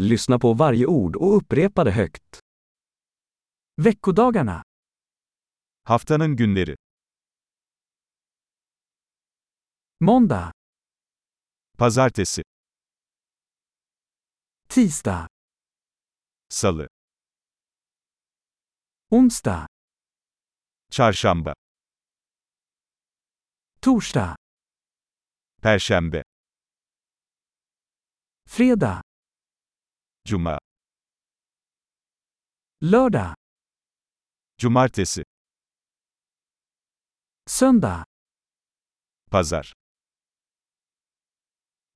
Lyssna på varje ord och upprepa det högt. Veckodagarna. Haftanın günleri. Måndag, Pazartesi, tisdag, Salı, onsdag, Çarşamba, torsdag, Perşembe, fredag, Cuma, lördag, Cumartesi, söndag. Pazar.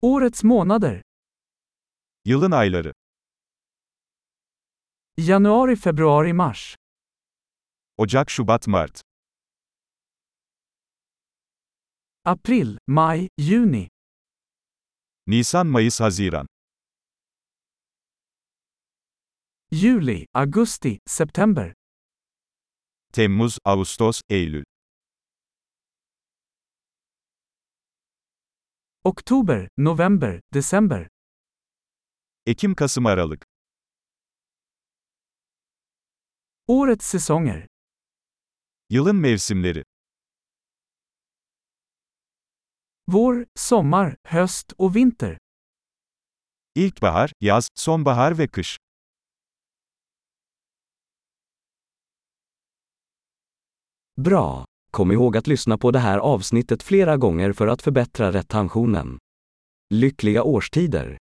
Årets månader. Yılın ayları. Januari, februari, mars. Ocak, Şubat, Mart. April, maj, juni. Nisan, Mayıs, Haziran. Juli, augusti, september. Temmuz, Ağustos, Eylül. Oktober, november, december. Ekim, Kasım, Aralık. Årets säsonger. Yılın mevsimleri. Vår, sommar, höst och vinter. İlkbahar, yaz, sonbahar ve kış. Bra! Kom ihåg att lyssna på det här avsnittet flera gånger för att förbättra retentionen. Lyckliga årstider!